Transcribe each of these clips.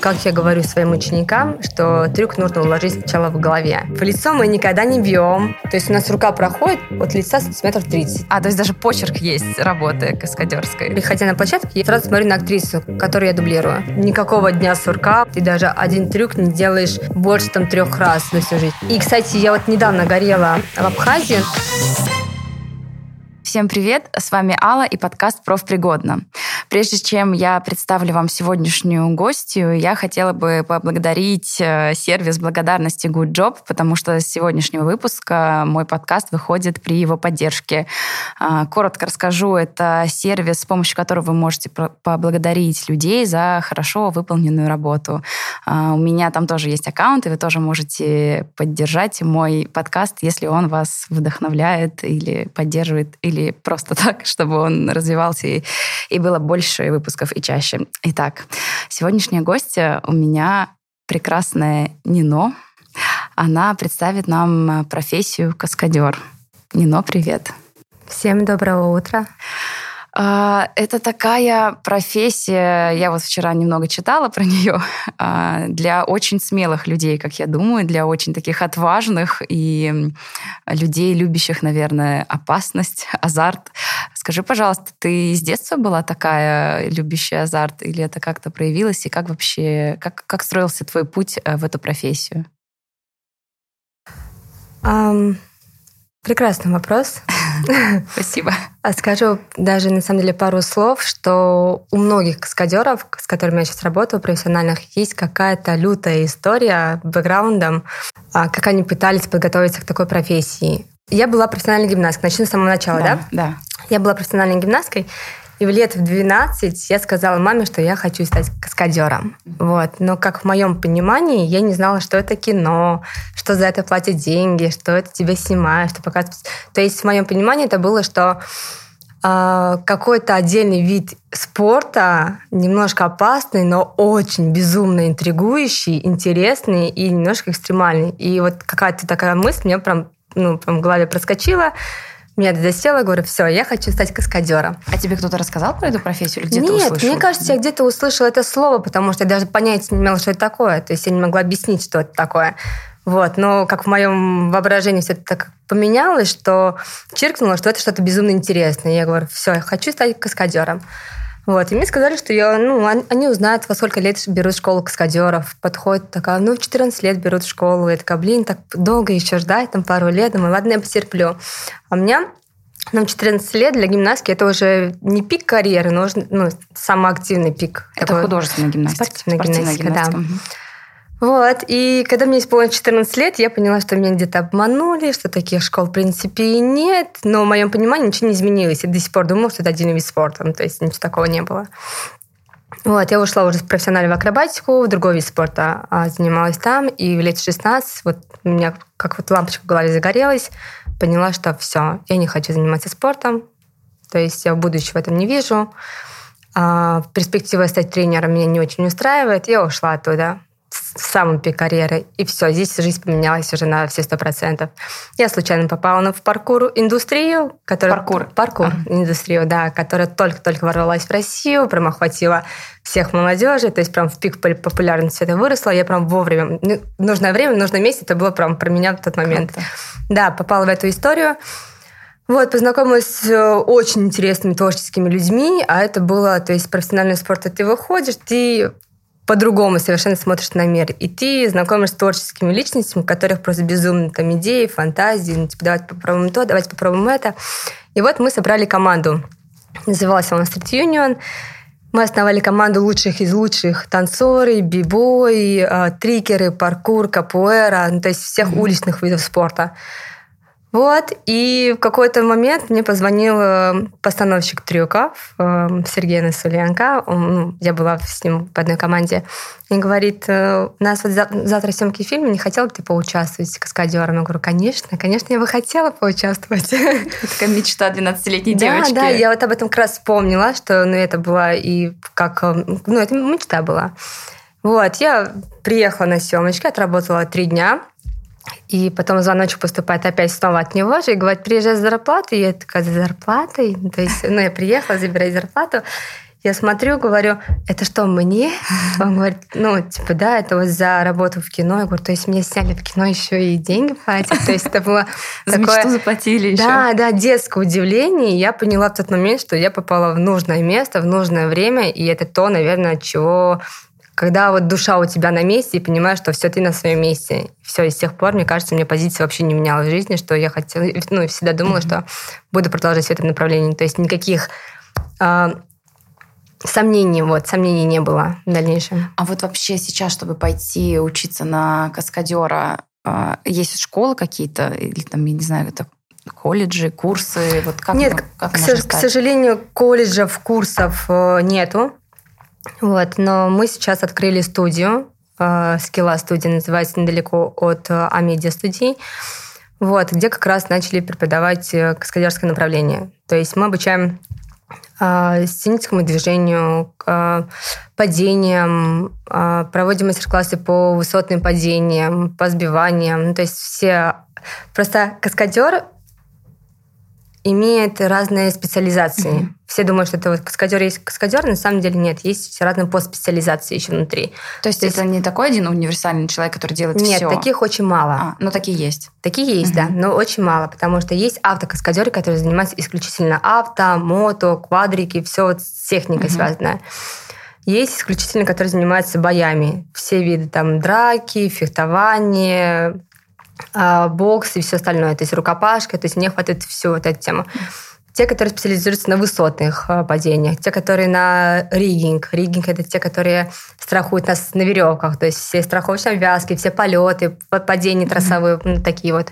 Как я говорю своим ученикам, что трюк нужно уложить сначала в голове. В лицо мы никогда не бьем. То есть у нас рука проходит от лица сантиметров 30. А, то есть даже почерк есть работы каскадерской. Приходя на площадку, я сразу смотрю на актрису, которую я дублирую. Никакого дня сурка. Ты даже один трюк не делаешь больше там трех раз за всю жизнь. И, кстати, я вот недавно горела в Абхазии. Всем привет, с вами Алла и подкаст «Профпригодно». Прежде чем я представлю вам сегодняшнюю гостью, я хотела бы поблагодарить э, сервис благодарности Good Job, потому что с сегодняшнего выпуска мой подкаст выходит при его поддержке. А, коротко расскажу, это сервис, с помощью которого вы можете поблагодарить людей за хорошо выполненную работу. А, у меня там тоже есть аккаунт, и вы тоже можете поддержать мой подкаст, если он вас вдохновляет или поддерживает, или просто так, чтобы он развивался и, и было больше выпусков и чаще. Итак, сегодняшняя гостья у меня прекрасная Нино. Она представит нам профессию каскадер. Нино, привет. Всем доброго утра. А, это такая профессия, я вот вчера немного читала про нее, а, для очень смелых людей, как я думаю, для очень таких отважных и людей, любящих, наверное, опасность, азарт. Скажи, пожалуйста, ты с детства была такая любящая азарт, или это как-то проявилось, и как вообще, как, как строился твой путь э, в эту профессию? Um, прекрасный вопрос. Спасибо. А скажу даже на самом деле пару слов, что у многих каскадеров, с которыми я сейчас работаю, профессиональных, есть какая-то лютая история бэкграундом, а, как они пытались подготовиться к такой профессии. Я была профессиональной гимнасткой. Начну с самого начала, да? Да. да. Я была профессиональной гимнасткой, и в лет в 12 я сказала маме, что я хочу стать каскадером. Вот. Но как в моем понимании, я не знала, что это кино, что за это платят деньги, что это тебя снимают, что показывают. То есть в моем понимании это было, что э, какой-то отдельный вид спорта, немножко опасный, но очень безумно интригующий, интересный и немножко экстремальный. И вот какая-то такая мысль мне прям, ну, прям в голове проскочила. Меня засела, говорю, все, я хочу стать каскадером. А тебе кто-то рассказал про эту профессию или где-то Нет, услышала? мне кажется, я где-то услышала это слово, потому что я даже понятия не имела, что это такое. То есть я не могла объяснить, что это такое. Вот. Но как в моем воображении все это так поменялось, что чиркнуло, что это что-то безумно интересное. Я говорю, все, я хочу стать каскадером. Вот. И мне сказали, что я, ну, они узнают, во сколько лет берут школу каскадеров. Подходит такая, ну, в 14 лет берут школу. Я такая, блин, так долго еще ждать, там пару лет. Думаю, ладно, я потерплю. А у меня нам 14 лет для гимнастки это уже не пик карьеры, но ну, самый активный пик. Это такой художественная гимнастика. Спортивная, спортивная гимнастика, гимнастика, да. Вот, и когда мне исполнилось 14 лет, я поняла, что меня где-то обманули, что таких школ, в принципе, и нет. Но в моем понимании ничего не изменилось. Я до сих пор думала, что это один вид спорта. Ну, то есть ничего такого не было. Вот, я ушла уже в акробатику, в другой вид спорта а, занималась там, и в лет 16 вот у меня как вот лампочка в голове загорелась, поняла, что все, я не хочу заниматься спортом, то есть я будущего в этом не вижу, а, перспектива стать тренером меня не очень устраивает, я ушла оттуда в самом пик карьеры. И все, здесь жизнь поменялась уже на все сто процентов. Я случайно попала в паркур индустрию, которая... Паркур. Паркур ага. индустрию, да, которая только-только ворвалась в Россию, прям охватила всех молодежи, то есть прям в пик популярности это выросло. Я прям вовремя, ну, нужное время, в нужном месте, это было прям про меня в тот момент. Круто. Да, попала в эту историю. Вот, познакомилась с э, очень интересными творческими людьми, а это было, то есть профессиональный спорт, ты выходишь, ты по-другому совершенно смотришь на мир. И ты знакомишься с творческими личностями, у которых просто безумные там идеи, фантазии, ну, типа, давайте попробуем то, давайте попробуем это. И вот мы собрали команду. Называлась она Street Union. Мы основали команду лучших из лучших танцоры, бибой, э, трикеры, паркур, капуэра, ну, то есть всех mm-hmm. уличных видов спорта. Вот, и в какой-то момент мне позвонил э, постановщик трюков э, Сергей Насуленко, ну, я была с ним в одной команде, и говорит, «Э, у нас вот завтра съемки фильма, не хотела бы ты поучаствовать с каскадером? Я говорю, конечно, конечно, я бы хотела поучаствовать. Такая мечта 12-летней девочки. Да, да, я вот об этом как раз вспомнила, что ну, это была и как, ну, это мечта была. Вот, я приехала на съемочки, отработала три дня, И потом звоночек поступает опять снова от него же и говорит, приезжай за зарплатой. И я такая, за зарплатой? То есть, ну, я приехала забирать зарплату. Я смотрю, говорю, это что, мне? Он говорит, ну, типа, да, это вот за работу в кино. Я говорю, то есть мне сняли в кино еще и деньги платят. То есть это было За такое... мечту заплатили еще. Да, да, детское удивление. И я поняла в тот момент, что я попала в нужное место, в нужное время. И это то, наверное, чего когда вот душа у тебя на месте и понимаешь, что все ты на своем месте. Все, и с тех пор, мне кажется, у меня позиция вообще не менялась в жизни, что я хотела, ну, всегда думала, mm-hmm. что буду продолжать в этом направлении. То есть никаких э, сомнений, вот, сомнений не было в дальнейшем. А вот вообще сейчас, чтобы пойти учиться на каскадера, э, есть школы какие-то, или там, я не знаю, это колледжи, курсы? Вот как Нет, как к, к сожалению, колледжев, курсов э, нету. Вот, но мы сейчас открыли студию, э, скилла студия называется недалеко от э, Амедиа студии, вот, где как раз начали преподавать э, каскадерское направление. То есть мы обучаем сценическому движению, падениям, проводим мастер-классы по высотным падениям, по сбиваниям. Ну, то есть все... Просто каскадер имеет разные специализации. Mm-hmm. Все думают, что это вот каскадер есть каскадер, на самом деле нет, есть разные подспециализации еще внутри. То есть, То есть это не такой один универсальный человек, который делает нет, все? Нет, таких очень мало. А, но такие есть? Такие есть, mm-hmm. да, но очень мало, потому что есть автокаскадеры, которые занимаются исключительно авто, мото, квадрики, все вот с техникой mm-hmm. связанное. Есть исключительно, которые занимаются боями. Все виды там драки, фехтование, бокс и все остальное, то есть рукопашка, то есть мне хватает всю вот эту тему. Те, которые специализируются на высотных а, падениях, те, которые на риггинг. Риггинг – это те, которые страхуют нас на веревках, то есть все страховочные обвязки, все полеты, падения трассовые, mm-hmm. такие вот.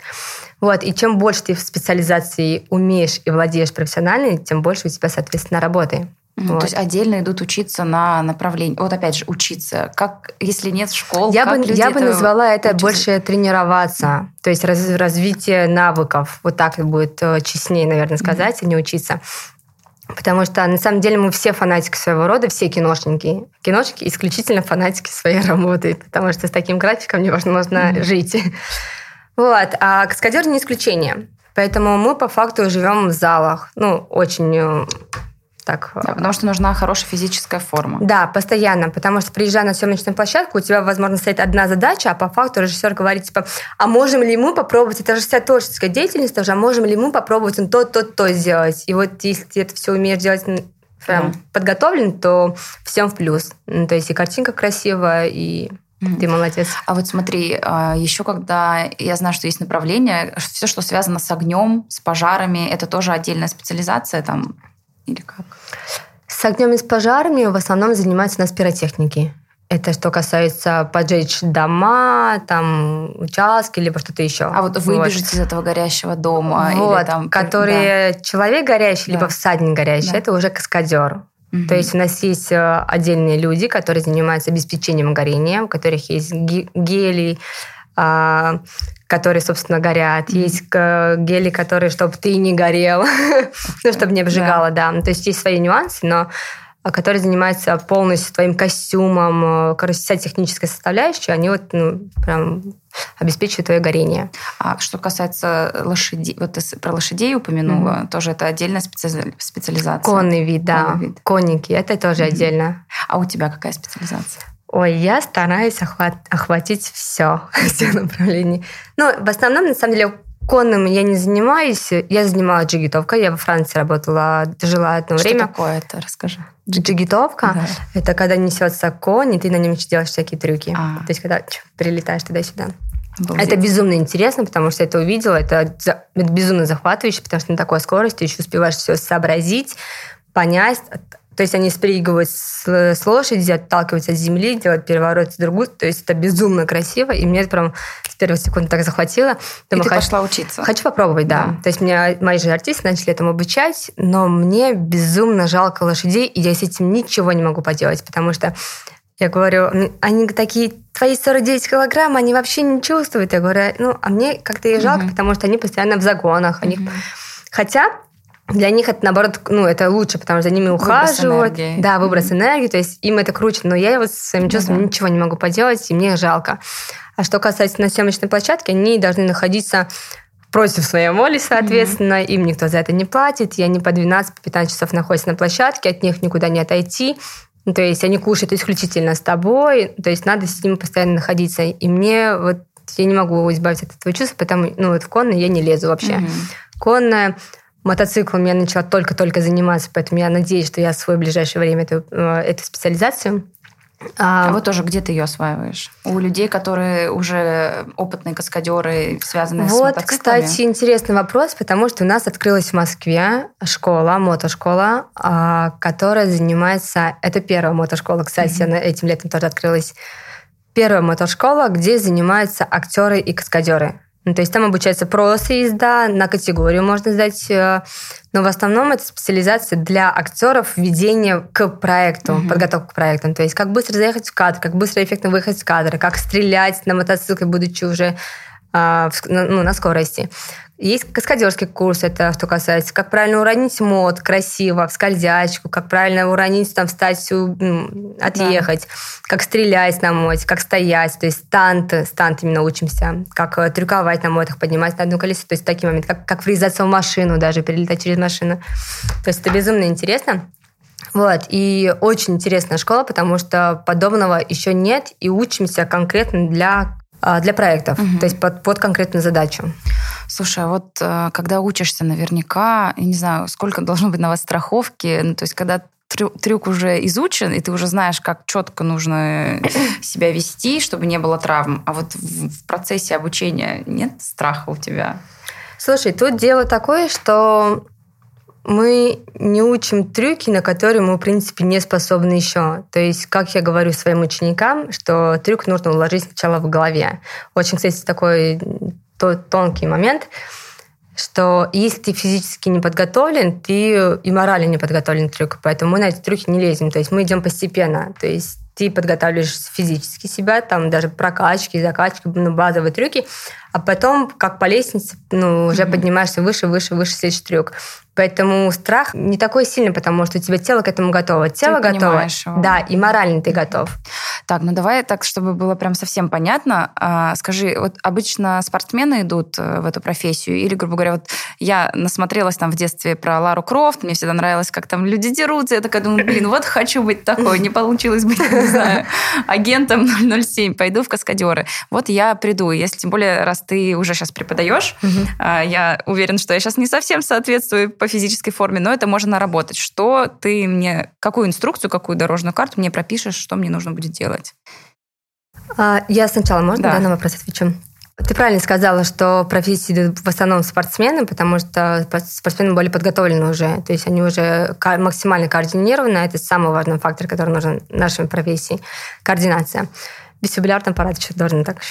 Вот, и чем больше ты в специализации умеешь и владеешь профессионально, тем больше у тебя, соответственно, работы. Mm, вот. То есть отдельно идут учиться на направление. Вот опять же, учиться. Как, если нет школ, я бы, Я бы назвала это учатся? больше тренироваться. То есть раз, развитие навыков. Вот так будет э, честнее, наверное, сказать, mm-hmm. а не учиться. Потому что на самом деле мы все фанатики своего рода, все киношники. Киношники исключительно фанатики своей работы, потому что с таким графиком невозможно mm-hmm. жить. Вот. А каскадер не исключение. Поэтому мы по факту живем в залах. Ну, очень э, так. Да, потому что нужна хорошая физическая форма. Да, постоянно, потому что приезжая на съемочную площадку, у тебя, возможно, стоит одна задача, а по факту режиссер говорит, типа, а можем ли мы попробовать, это же вся творческая деятельность тоже, а можем ли мы попробовать то, то, то сделать. И вот если ты это все умеешь делать прям да. подготовлен, то всем в плюс. Ну, то есть и картинка красивая, и ты молодец. А вот смотри, а, еще когда я знаю, что есть направление, все, что связано с огнем, с пожарами, это тоже отдельная специализация там или как? С огнем и с пожарами в основном занимаются у нас пиротехники. Это что касается поджечь дома, там, участки, либо что-то еще. А вот выбежать вот. из этого горящего дома? Вот, или там, который да. человек горящий, да. либо всадник горящий, да. это уже каскадер. Угу. То есть у нас есть э, отдельные люди, которые занимаются обеспечением горения, у которых есть гели, а, которые, собственно, горят. Mm-hmm. Есть гели, которые, чтобы ты не горел, ну, чтобы не обжигало, да. да. То есть есть свои нюансы, но а, которые занимаются полностью твоим костюмом, э, короче, вся техническая составляющая, они вот ну, прям обеспечивают твое горение. А что касается лошадей, вот ты про лошадей упомянула, mm-hmm. тоже это отдельная специ... специализация. Конный вид, да. Конный вид. Конники, это тоже mm-hmm. отдельно. А у тебя какая специализация? Ой, я стараюсь охват, охватить все, все направления. Ну, в основном, на самом деле, конным я не занимаюсь. Я занималась джигитовкой. Я во Франции работала, жила одно Что время. Что такое это? Расскажи. Джигитовка да. – это когда несется конь, и ты на нем делаешь всякие трюки. А. То есть, когда прилетаешь туда-сюда. Обалдеть. Это безумно интересно, потому что я это увидела. Это, это безумно захватывающе, потому что на такой скорости еще успеваешь все сообразить, понять, то есть они спрыгивают с, с лошади, отталкиваются от земли, делают переворот в другую. То есть это безумно красиво. И мне это прям с первых секунд так захватило. Думаю, и ты пошла учиться? Хочу попробовать, да. да. То есть меня мои же артисты начали этому обучать, но мне безумно жалко лошадей, и я с этим ничего не могу поделать, потому что я говорю, они такие, твои 49 килограмм, они вообще не чувствуют. Я говорю, ну, а мне как-то их жалко, угу. потому что они постоянно в загонах. Угу. Них... Хотя для них это, наоборот, ну, это лучше, потому что за ними ухаживают. Выброс энергии. Да, выброс mm-hmm. энергии, то есть им это круче. Но я вот с своим чувством ну, да. ничего не могу поделать, и мне жалко. А что касается на съемочной площадке, они должны находиться против своей воли, соответственно, mm-hmm. им никто за это не платит, и они по 12-15 по часов находятся на площадке, от них никуда не отойти. Ну, то есть они кушают исключительно с тобой, то есть надо с ними постоянно находиться. И мне вот я не могу избавиться от этого чувства, потому ну вот в конное я не лезу вообще. Mm-hmm. Конная мотоциклом я начала только-только заниматься, поэтому я надеюсь, что я в свое ближайшее время эту, э, эту специализацию а, а вот тоже где ты ее осваиваешь? У людей, которые уже опытные каскадеры, связанные вот, с мотоциклами? Вот, кстати, интересный вопрос, потому что у нас открылась в Москве школа, мотошкола, а, которая занимается... Это первая мотошкола, кстати, mm-hmm. этим летом тоже открылась. Первая мотошкола, где занимаются актеры и каскадеры. Ну, то есть там обучается просто езда, на категорию можно сдать, э, но в основном это специализация для актеров введение к проекту, угу. подготовка к проектам. То есть как быстро заехать в кадр, как быстро эффектно выехать из кадра, как стрелять на мотоцикле, будучи уже э, ну, на скорости. Есть каскадерский курс, это что касается, как правильно уронить мод красиво, в скользячку, как правильно уронить, там, встать, отъехать, да. как стрелять на моде, как стоять, то есть станты, стант именно учимся, как э, трюковать на мотах, поднимать на одну колесо, то есть такие моменты, как, как врезаться в машину даже, перелетать через машину. То есть это безумно интересно. Вот, и очень интересная школа, потому что подобного еще нет, и учимся конкретно для, а, для проектов, угу. то есть под, под конкретную задачу. Слушай, а вот э, когда учишься, наверняка, я не знаю, сколько должно быть на вас страховки, ну, то есть когда трюк уже изучен, и ты уже знаешь, как четко нужно себя вести, чтобы не было травм. А вот в процессе обучения нет страха у тебя? Слушай, тут дело такое, что мы не учим трюки, на которые мы, в принципе, не способны еще. То есть, как я говорю своим ученикам, что трюк нужно уложить сначала в голове. Очень, кстати, такой тонкий момент, что если ты физически не подготовлен, ты и морально не подготовлен к трюку. Поэтому мы на эти трюки не лезем. То есть мы идем постепенно. То есть ты подготавливаешь физически себя, там даже прокачки, закачки, ну, базовые трюки, а потом, как по лестнице, ну, уже mm-hmm. поднимаешься выше, выше, выше следующий трюк. Поэтому страх не такой сильный, потому что у тебя тело к этому готово. Тело ты готово. Его. Да, и морально ты готов. Так, ну давай так, чтобы было прям совсем понятно. А, скажи, вот обычно спортсмены идут э, в эту профессию? Или, грубо говоря, вот я насмотрелась там в детстве про Лару Крофт, мне всегда нравилось, как там люди дерутся. Я такая думаю, блин, вот хочу быть такой. Не получилось быть, не знаю, агентом 007. Пойду в каскадеры. Вот я приду. Если тем более, раз ты уже сейчас преподаешь, а, я уверена, что я сейчас не совсем соответствую по физической форме, но это можно наработать. Что ты мне, какую инструкцию, какую дорожную карту мне пропишешь, что мне нужно будет делать? А, я сначала, можно, да. да, на вопрос отвечу? Ты правильно сказала, что профессии идут в основном спортсмены, потому что спортсмены более подготовлены уже. То есть они уже максимально координированы. Это самый важный фактор, который нужен нашей профессии. Координация. Вестибулярный аппарат еще должен так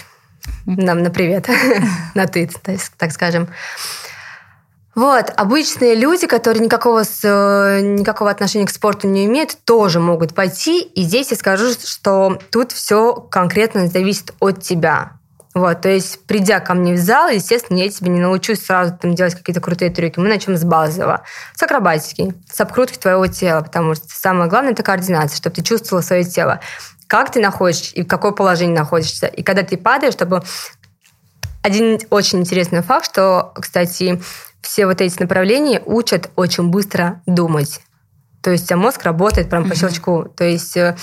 нам на привет, на ты, так скажем. Вот, обычные люди, которые никакого, с, э, никакого отношения к спорту не имеют, тоже могут пойти. И здесь я скажу, что тут все конкретно зависит от тебя. Вот, то есть, придя ко мне в зал, естественно, я тебе не научусь сразу там делать какие-то крутые трюки. Мы начнем с базового. С акробатики, с обкрутки твоего тела, потому что самое главное – это координация, чтобы ты чувствовала свое тело. Как ты находишься и в какое положение находишься. И когда ты падаешь, чтобы... Один очень интересный факт, что, кстати, все вот эти направления учат очень быстро думать. То есть а мозг работает прям по щелчку. То есть э,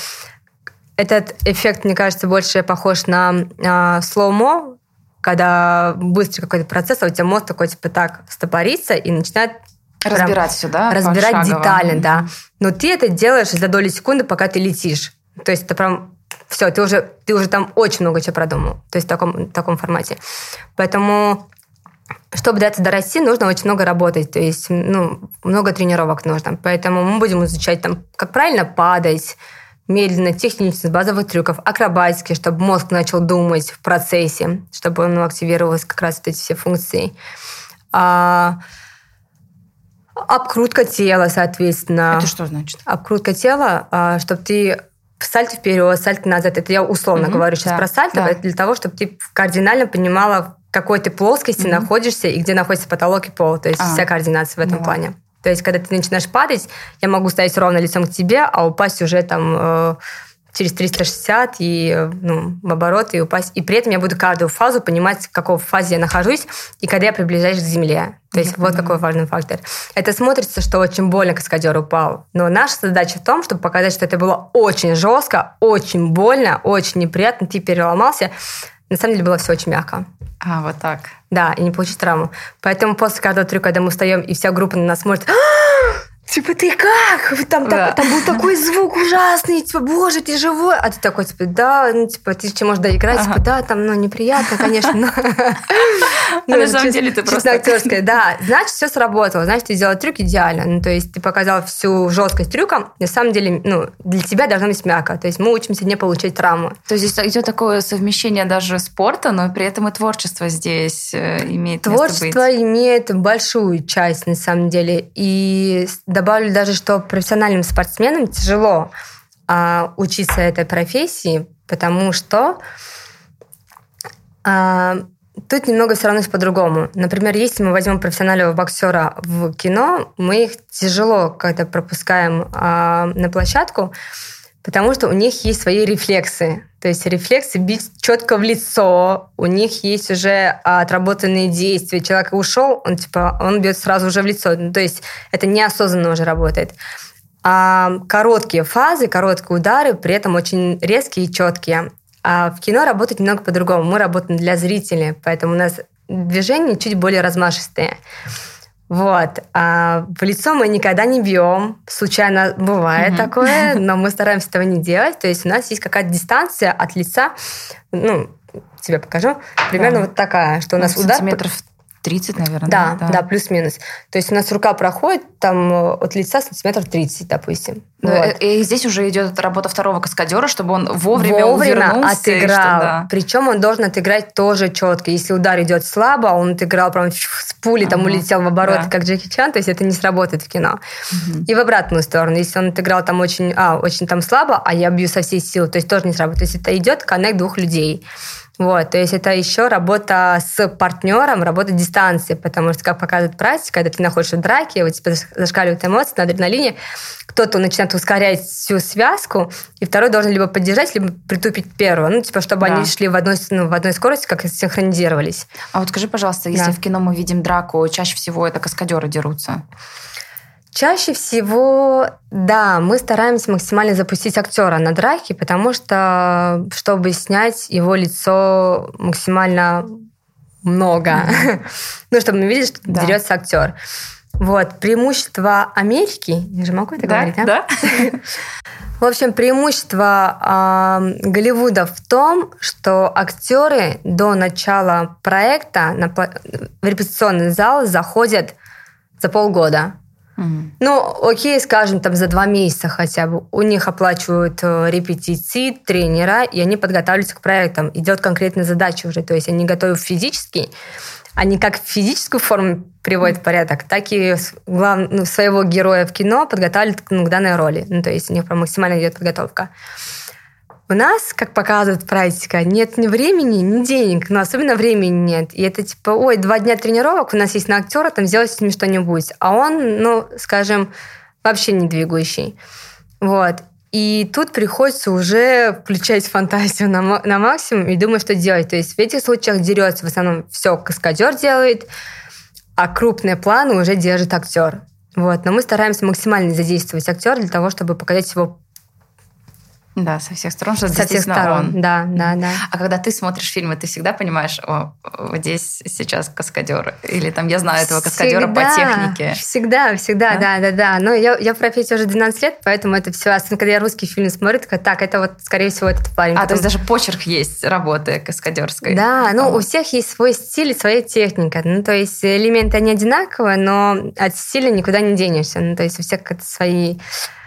этот эффект, мне кажется, больше похож на а, слоумо, когда быстрый какой-то процесс, а у тебя мозг такой типа так стопорится и начинает разбирать все, да? Разбирать пошагово. детально, да. Но ты это делаешь за доли секунды, пока ты летишь. То есть это прям все, ты уже, ты уже там очень много чего продумал. То есть в таком, в таком формате. Поэтому чтобы до этого дорасти, нужно очень много работать, то есть ну, много тренировок нужно. Поэтому мы будем изучать, там, как правильно падать, медленно, технично, с базовых трюков, акробатики, чтобы мозг начал думать в процессе, чтобы он активировался как раз вот эти все функции. А, обкрутка тела, соответственно. Это что значит? Обкрутка тела, а, чтобы ты сальто вперед, сальто назад. Это я условно угу, говорю сейчас да, про сальто, да. для того, чтобы ты кардинально понимала, какой ты плоскости mm-hmm. находишься и где находится потолок и пол. То есть а, вся координация в этом поняла. плане. То есть, когда ты начинаешь падать, я могу стоять ровно лицом к тебе, а упасть уже там э, через 360 и ну, в оборот и упасть. И при этом я буду каждую фазу понимать, в какой фазе я нахожусь и когда я приближаюсь к земле. То есть я вот понимаю. какой важный фактор. Это смотрится, что очень больно каскадер упал. Но наша задача в том, чтобы показать, что это было очень жестко, очень больно, очень неприятно, ты переломался. На самом деле было все очень мягко. А, вот так. Да, и не получить травму. Поэтому после каждого трюка, когда мы встаем, и вся группа на нас смотрит, Типа, ты как? Там, да. так, там был такой звук ужасный, типа, боже, ты живой. А ты такой, типа, да, ну, типа, ты еще можешь доиграть, ага. типа, да, там, ну, неприятно, конечно. А на самом деле ты просто... актерская, да. Значит, все сработало, значит, ты сделал трюк идеально. Ну, то есть ты показал всю жесткость трюка. На самом деле, ну, для тебя должно быть мягко. То есть мы учимся не получать травму. То есть здесь идет такое совмещение даже спорта, но при этом и творчество здесь э, имеет Творчество имеет большую часть, на самом деле. И добавлю даже, что профессиональным спортсменам тяжело а, учиться этой профессии, потому что а, тут немного все равно по-другому. Например, если мы возьмем профессионального боксера в кино, мы их тяжело когда пропускаем а, на площадку, потому что у них есть свои рефлексы. То есть рефлексы бить четко в лицо, у них есть уже отработанные действия. Человек ушел, он типа он бьет сразу уже в лицо. Ну, то есть это неосознанно уже работает. А короткие фазы, короткие удары, при этом очень резкие и четкие. А в кино работает немного по-другому. Мы работаем для зрителей, поэтому у нас движения чуть более размашистые. Вот. А в лицо мы никогда не бьем. Случайно бывает mm-hmm. такое, но мы стараемся этого не делать. То есть у нас есть какая-то дистанция от лица. Ну, тебе покажу. Примерно да. вот такая, что у нас удар... Сантиметров 30, наверное. Да, да, да плюс-минус. То есть у нас рука проходит там э, от лица сантиметров 30, допустим. Ну, вот. И здесь уже идет работа второго каскадера, чтобы он вовремя, вовремя отыграл. Что, да. Причем он должен отыграть тоже четко. Если удар идет слабо, он отыграл прям с пули, там улетел в оборот, да. как Джеки Чан, то есть это не сработает в кино. Угу. И в обратную сторону. Если он отыграл там очень, а, очень там слабо, а я бью со всей силы, то есть тоже не сработает. То есть это идет коннект двух людей. Вот, то есть это еще работа с партнером, работа дистанции, потому что, как показывает практика, когда ты находишься в драке, у тебя зашкаливают эмоции на адреналине, кто-то начинает ускорять всю связку, и второй должен либо поддержать, либо притупить первого. Ну, типа, чтобы да. они шли в одной, ну, в одной скорости, как синхронизировались. А вот скажи, пожалуйста, если да. в кино мы видим драку, чаще всего это каскадеры дерутся? Чаще всего, да, мы стараемся максимально запустить актера на драке, потому что, чтобы снять его лицо максимально много, mm-hmm. ну, чтобы мы видели, что да. дерется актер. Вот, преимущество Америки, я же могу это да, говорить, да? Да. В общем, преимущество э, Голливуда в том, что актеры до начала проекта на, в репетиционный зал заходят за полгода. Ну, окей, скажем, там за два месяца хотя бы. У них оплачивают э, репетиции, тренера, и они подготавливаются к проектам. Идет конкретная задача уже. То есть они готовят физически, они как физическую форму приводят в порядок, так и глав... ну, своего героя в кино подготавливают ну, к данной роли. Ну, то есть у них прям максимально идет подготовка. У нас, как показывает практика, нет ни времени, ни денег, но особенно времени нет. И это типа, ой, два дня тренировок, у нас есть на актера, там сделать с ним что-нибудь. А он, ну, скажем, вообще не двигающий. Вот. И тут приходится уже включать фантазию на, на максимум и думать, что делать. То есть в этих случаях дерется в основном все каскадер делает, а крупные планы уже держит актер. Вот. Но мы стараемся максимально задействовать актера для того, чтобы показать его да, со всех сторон, что со всех сторон. Он. Да, да, да. А когда ты смотришь фильмы, ты всегда понимаешь, о, вот здесь сейчас каскадер, или там я знаю этого каскадера всегда, по технике. Всегда, всегда, да, да, да. да. Но я, я в профессии уже 12 лет, поэтому это все. Особенно когда я русский фильм смотрю, такая, так, это вот, скорее всего, этот парень. А, Потом... то есть даже почерк есть работы каскадерской. Да, ну, о. у всех есть свой стиль и своя техника. Ну, то есть элементы не одинаковые, но от стиля никуда не денешься. Ну, то есть у всех какие-то свои а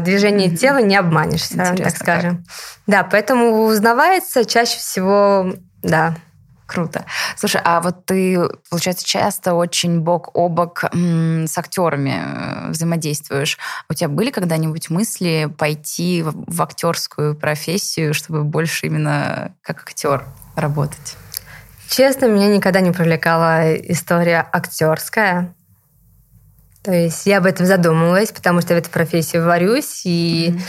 движение mm-hmm. тела не обманешься, Интересно, так скажем. Как. Да, поэтому узнавается чаще всего, да. Круто. Слушай, а вот ты, получается, часто очень бок о бок с актерами э, взаимодействуешь. У тебя были когда-нибудь мысли пойти в, в актерскую профессию, чтобы больше именно как актер работать? Честно, меня никогда не привлекала история актерская. То есть я об этом задумывалась, потому что в этой профессии варюсь, и mm-hmm.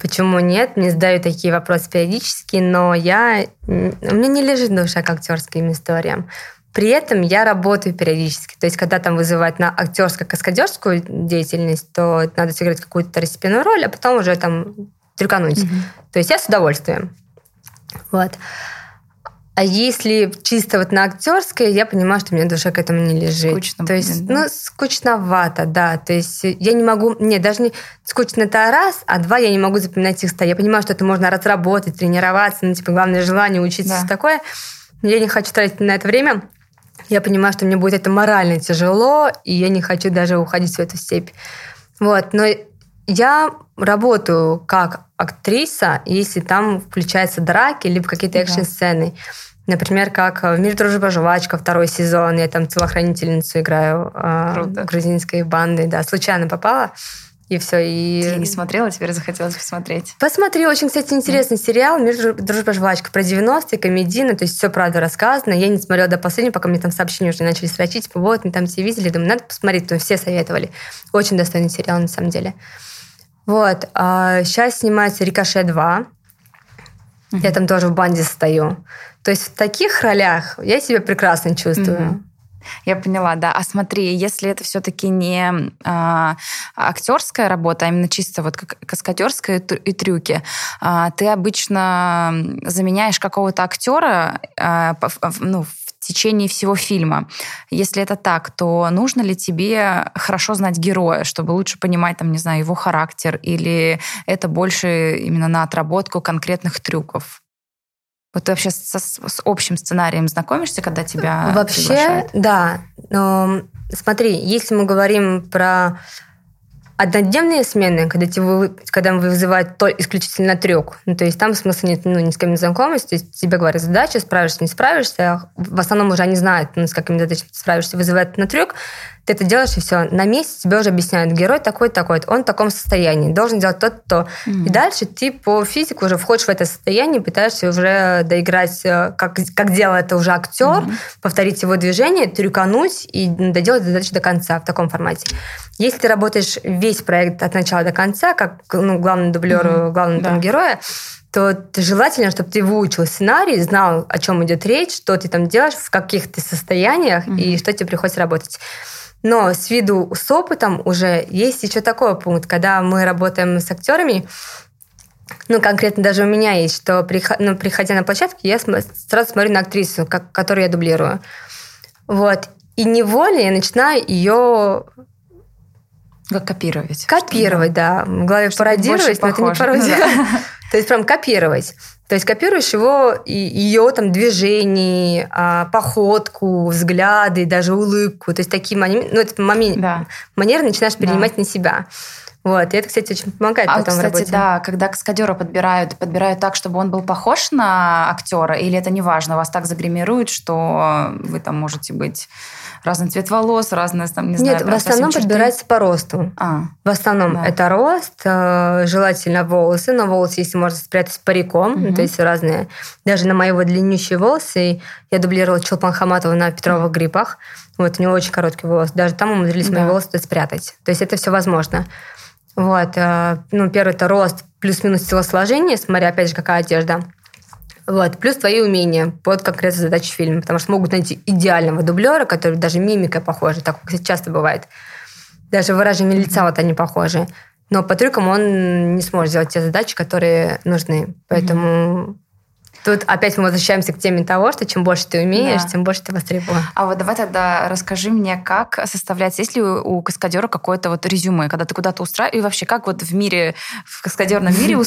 почему нет? Мне задают такие вопросы периодически, но я... У меня не лежит душа к актерским историям. При этом я работаю периодически. То есть, когда там вызывают на актерско-каскадерскую деятельность, то надо сыграть какую-то второстепенную роль, а потом уже там трюкануть. Mm-hmm. То есть я с удовольствием. Вот. А если чисто вот на актерской, я понимаю, что у меня душа к этому не лежит. Скучно. То есть, да? ну, скучновато, да. То есть я не могу... Нет, даже не скучно это раз, а два я не могу запоминать текста. Я понимаю, что это можно разработать, тренироваться, ну, типа, главное желание учиться, да. все такое. Но я не хочу тратить на это время. Я понимаю, что мне будет это морально тяжело, и я не хочу даже уходить в эту степь. Вот, но я работаю как актриса, если там включаются драки, либо какие-то экшн-сцены. Например, как в «Мир, дружба, жвачка» второй сезон. Я там телохранительницу играю а, Круто. грузинской банды. Да, случайно попала. И все. И... Я не смотрела, теперь захотелось посмотреть. Посмотри, очень, кстати, интересный mm. сериал «Мир, дружба, жвачка» про 90-е, комедийный, то есть все правда рассказано. Я не смотрела до последнего, пока мне там сообщения уже начали строчить, типа, вот, мы там все видели, думаю, надо посмотреть, то все советовали. Очень достойный сериал, на самом деле. Вот. А сейчас снимается «Рикошет 2». Mm-hmm. Я там тоже в банде стою. То есть в таких ролях я себя прекрасно чувствую. Mm-hmm. Я поняла, да. А смотри, если это все-таки не а, актерская работа, а именно чисто вот каскадерская и трюки, а, ты обычно заменяешь какого-то актера а, ну, течение всего фильма. Если это так, то нужно ли тебе хорошо знать героя, чтобы лучше понимать, там, не знаю, его характер, или это больше именно на отработку конкретных трюков? Вот ты вообще со, с общим сценарием знакомишься, когда тебя Вообще, приглашают? да. Но, смотри, если мы говорим про однодневные смены, когда, тебе, когда вызывают то исключительно трек, ну, то есть там смысла нет ну, ни с кем не знакомиться, то есть тебе говорят задача, справишься, не справишься, в основном уже они знают, ну, с какими задачами справишься, вызывают на трек, ты это делаешь, и все. На месте тебе уже объясняют, герой такой-такой, он в таком состоянии, должен делать тот-то. Mm-hmm. И дальше ты по физику уже входишь в это состояние, пытаешься уже доиграть, э, как, как делал это уже актер, mm-hmm. повторить его движение, трюкануть и доделать задачу до конца в таком формате. Если ты работаешь весь проект от начала до конца, как ну, главный дублер, mm-hmm. главного да. там, героя, то желательно, чтобы ты выучил сценарий, знал, о чем идет речь, что ты там делаешь, в каких ты состояниях mm-hmm. и что тебе приходится работать. Но с виду с опытом уже есть еще такой пункт, когда мы работаем с актерами, ну, конкретно даже у меня есть, что ну, приходя на площадку, я сразу смотрю на актрису, как, которую я дублирую. Вот. И неволей я начинаю ее как копировать. Копировать, да. В голове пародировать, но это не пародия. Ну, да. То есть прям копировать. То есть копируешь его, и ее там движения, а, походку, взгляды, даже улыбку. То есть такие ну, этот момент, да. манеры начинаешь перенимать да. на себя. Вот, и это, кстати, очень помогает а, потом кстати, работе. да, когда каскадера подбирают, подбирают так, чтобы он был похож на актера, или это не важно, вас так загримируют, что вы там можете быть разный цвет волос, разное, там, не знаю. Нет, в основном подбирается по росту. А, в основном да. это рост, э, желательно волосы, но волосы, если можно спрятать париком, угу. то есть разные. Даже на мои вот длиннющие волосы я дублировала Чулпан Хаматова на Петровых грибах. Вот, у него очень короткий волос. Даже там умудрились да. мои волосы спрятать. То есть это все возможно. Вот. Э, ну, первый это рост плюс-минус телосложение, смотря, опять же, какая одежда. Вот. Плюс твои умения под конкретную задачу фильма. Потому что могут найти идеального дублера, который даже мимикой похожа, так как часто бывает. Даже выражение лица вот они похожи. Но по трюкам он не сможет сделать те задачи, которые нужны. Поэтому Тут опять мы возвращаемся к теме того, что чем больше ты умеешь, да. тем больше ты востребован. А вот давай тогда расскажи мне, как составляется, есть ли у каскадера какое-то вот резюме, когда ты куда-то устраиваешь, и вообще как вот в мире, в каскадерном мире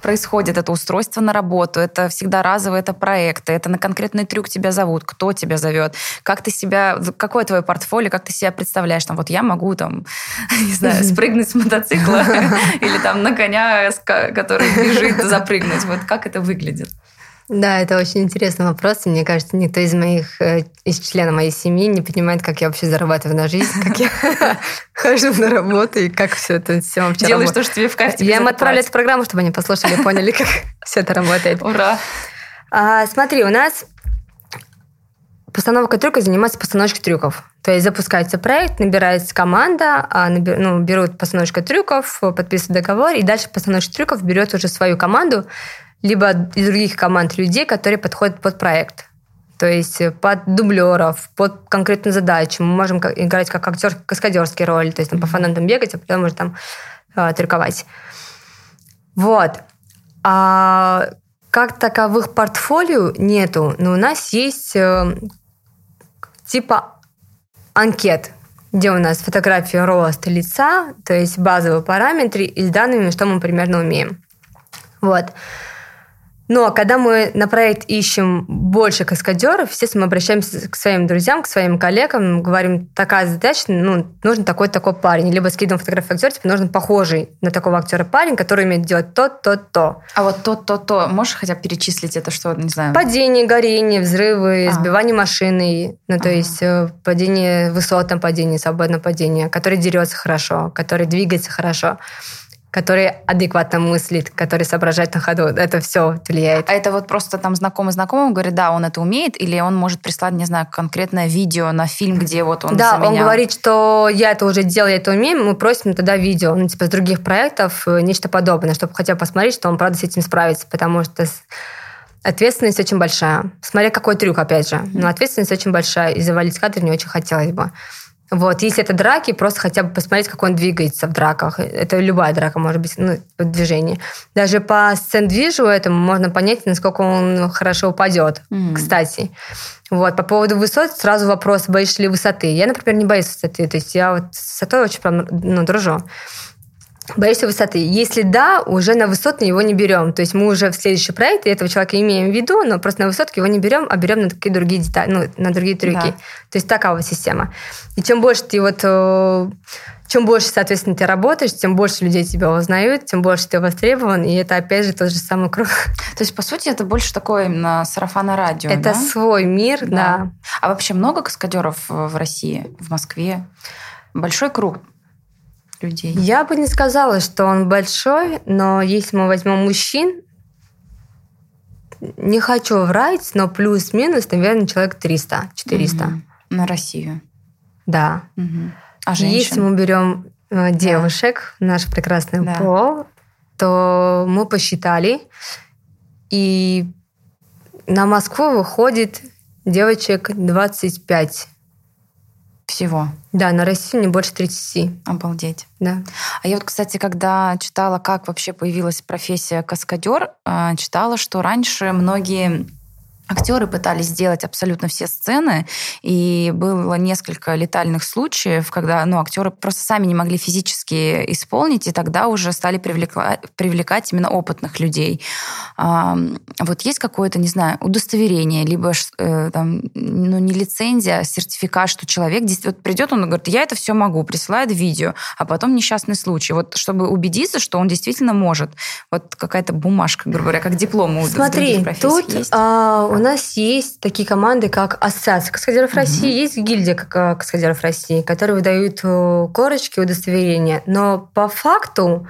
происходит это устройство на работу? Это всегда разовые, это проекты, это на конкретный трюк тебя зовут, кто тебя зовет, как ты себя, какое твое портфолио, как ты себя представляешь? Там вот я могу там, не знаю, спрыгнуть с мотоцикла или там на коня, который бежит, запрыгнуть. Вот как это выглядит? Да, это очень интересный вопрос. Мне кажется, никто из моих, э, из членов моей семьи не понимает, как я вообще зарабатываю на жизнь, как я хожу на работу и как все это все вообще Делаешь то, что тебе в кайф. Я им отправлю эту программу, чтобы они послушали и поняли, как все это работает. Ура! А, смотри, у нас постановка трюка занимается постановочкой трюков. То есть запускается проект, набирается команда, а, ну, берут постановщика трюков, подписывают договор, и дальше постановщик трюков берет уже свою команду, либо из других команд людей, которые подходят под проект. То есть под дублеров, под конкретную задачу. Мы можем играть как актер каскадерский роль, то есть там, по фанатам бегать, а потом уже там э, трюковать. Вот. А как таковых портфолио нету, но у нас есть э, типа анкет, где у нас фотография роста лица, то есть базовые параметры и с данными, что мы примерно умеем. Вот. Но когда мы на проект ищем больше каскадеров, естественно, мы обращаемся к своим друзьям, к своим коллегам, говорим, такая задача, ну, нужен такой-такой парень. Либо скидываем фотографию актера, типа, нужен похожий на такого актера парень, который умеет делать то, то, то. А вот то, то, то, можешь хотя бы перечислить это, что, не знаю? Падение, горение, взрывы, а. сбивание машины, ну, то а. есть э, падение, высотное падение, свободное падение, который дерется хорошо, который двигается хорошо который адекватно мыслит, который соображает на ходу. Это все влияет. А это вот просто там знакомый знакомый говорит, да, он это умеет, или он может прислать, не знаю, конкретное видео на фильм, где вот он Да, он говорит, что я это уже делал, я это умею, мы просим тогда видео, ну, типа, с других проектов, э, нечто подобное, чтобы хотя бы посмотреть, что он, правда, с этим справится, потому что ответственность очень большая. Смотря какой трюк, опять же. Но ответственность очень большая, и завалить кадр не очень хотелось бы. Вот, если это драки, просто хотя бы посмотреть, как он двигается в драках. Это любая драка может быть, ну, в движении. Даже по сцендвижу этому можно понять, насколько он хорошо упадет, mm. кстати. Вот, по поводу высот сразу вопрос, боишься ли высоты. Я, например, не боюсь высоты, то есть я вот с высотой очень прям, ну, дружу. Боишься высоты? Если да, уже на высотный его не берем. То есть мы уже в следующий проект этого человека имеем в виду, но просто на высотке его не берем, а берем на такие другие детали, ну, на другие трюки. Да. То есть такая вот система. И чем больше ты вот э, чем больше, соответственно, ты работаешь, тем больше людей тебя узнают, тем больше ты востребован, и это, опять же, тот же самый круг. То есть, по сути, это больше такое именно сарафанное радио, Это да? свой мир, да. да. А вообще много каскадеров в России, в Москве? Большой круг людей? Я бы не сказала, что он большой, но если мы возьмем мужчин, не хочу врать, но плюс-минус, наверное, человек 300, 400. Угу. На Россию? Да. Угу. А женщин? Если мы берем э, девушек, да. наш прекрасный да. пол, то мы посчитали, и на Москву выходит девочек 25 всего? Да, на Россию не больше 30. Обалдеть. Да. А я вот, кстати, когда читала, как вообще появилась профессия каскадер, а, читала, что раньше многие Актеры пытались сделать абсолютно все сцены, и было несколько летальных случаев, когда ну, актеры просто сами не могли физически исполнить, и тогда уже стали привлекать, привлекать именно опытных людей. А, вот есть какое-то, не знаю, удостоверение, либо э, там, ну, не лицензия, а сертификат, что человек действительно вот придет, он говорит, я это все могу, присылает видео, а потом несчастный случай. Вот чтобы убедиться, что он действительно может. Вот какая-то бумажка, грубо говоря, как диплом у Смотри, тут есть. А, у нас есть такие команды, как Ассоциация каскадеров. России, есть гильдия э, каскадеров России, которые выдают э, корочки, удостоверения. Но по факту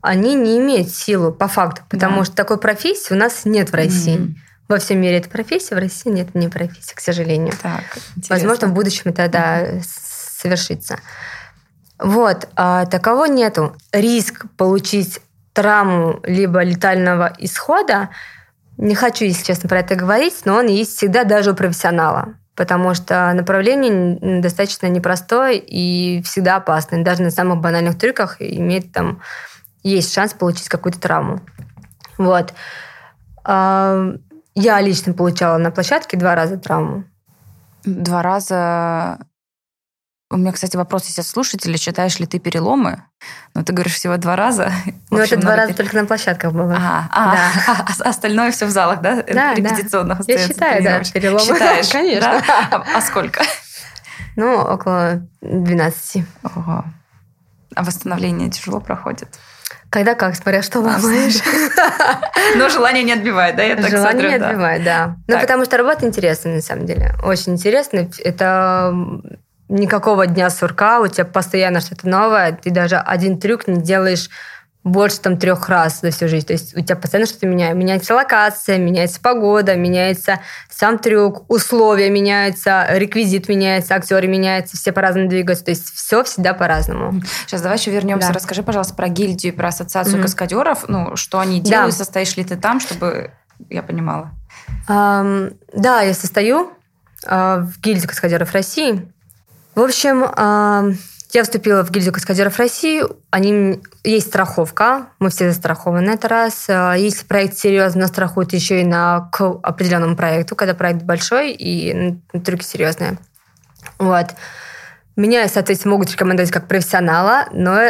они не имеют силу, по факту, потому да. что такой профессии у нас нет в России. Угу. Во всем мире это профессия, в России нет не профессии, к сожалению. Так, Возможно, в будущем это да, угу. совершится. Вот, а такового нету. Риск получить травму либо летального исхода не хочу, если честно, про это говорить, но он есть всегда даже у профессионала. Потому что направление достаточно непростое и всегда опасное. Даже на самых банальных трюках имеет там есть шанс получить какую-то травму. Вот. А, я лично получала на площадке два раза травму. Два раза у меня, кстати, вопрос есть от слушателей. Считаешь ли ты переломы? Ну, ты говоришь всего два раза. Ну, это два раза только на площадках было. Ага, а, да. а остальное все в залах, да? Да, Репетиционных да. Я считаю, да, переломы. Считаешь? Конечно. Да? А, а сколько? Ну, около 12. Ого. А восстановление тяжело проходит? Когда как, смотря что ломаешь. Но желание не отбивает, да? Я так желание смотрю, не отбивает, да. Ну, потому что работа интересная, на самом деле. Очень интересная. Это никакого дня сурка, у тебя постоянно что-то новое, ты даже один трюк не делаешь больше там трех раз за всю жизнь. То есть у тебя постоянно что-то меняется. Меняется локация, меняется погода, меняется сам трюк, условия меняются, реквизит меняется, актеры меняются, все по-разному двигаются. То есть все всегда по-разному. Сейчас давай еще вернемся. Да. Расскажи, пожалуйста, про гильдию, про ассоциацию mm-hmm. каскадеров. Ну, что они делают, да. состоишь ли ты там, чтобы я понимала? Um, да, я состою uh, в гильдии каскадеров России. В общем, я вступила в гильдию каскадеров России. Они, есть страховка, мы все застрахованы это раз. А, если проект серьезно, страхуют еще и на, к определенному проекту, когда проект большой и трюки серьезные. Вот. Меня, соответственно, могут рекомендовать как профессионала, но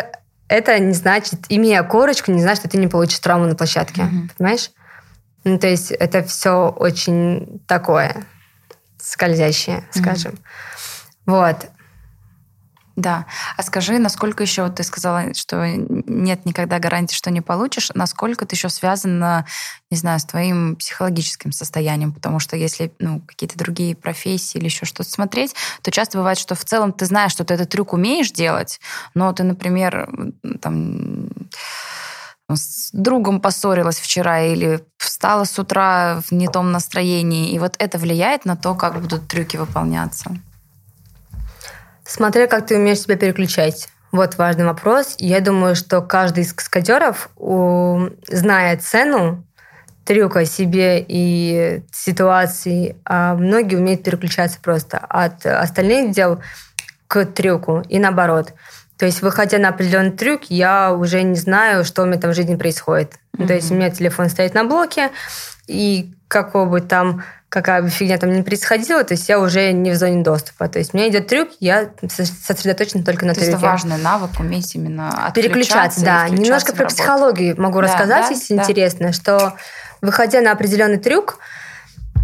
это не значит, имея корочку, не значит, что ты не получишь травму на площадке. Mm-hmm. Понимаешь? Ну, то есть это все очень такое скользящее, скажем. Mm-hmm. Вот. Да. А скажи, насколько еще вот ты сказала, что нет никогда гарантии, что не получишь, насколько это еще связано, не знаю, с твоим психологическим состоянием? Потому что если ну, какие-то другие профессии или еще что-то смотреть, то часто бывает, что в целом ты знаешь, что ты этот трюк умеешь делать, но ты, например, там с другом поссорилась вчера или встала с утра в не том настроении, и вот это влияет на то, как будут трюки выполняться. Смотря как ты умеешь себя переключать. Вот важный вопрос. Я думаю, что каждый из каскадеров, зная цену трюка себе и ситуации, а многие умеют переключаться просто от остальных дел к трюку и наоборот. То есть, выходя на определенный трюк, я уже не знаю, что у меня там в жизни происходит. Mm-hmm. То есть, у меня телефон стоит на блоке, и какого бы там какая бы фигня там ни происходила, то есть я уже не в зоне доступа. То есть у меня идет трюк, я сосредоточена только на то трюке. это важный навык, уметь именно Переключаться, да. Немножко про психологию могу да, рассказать, да, если да. интересно, что выходя на определенный трюк,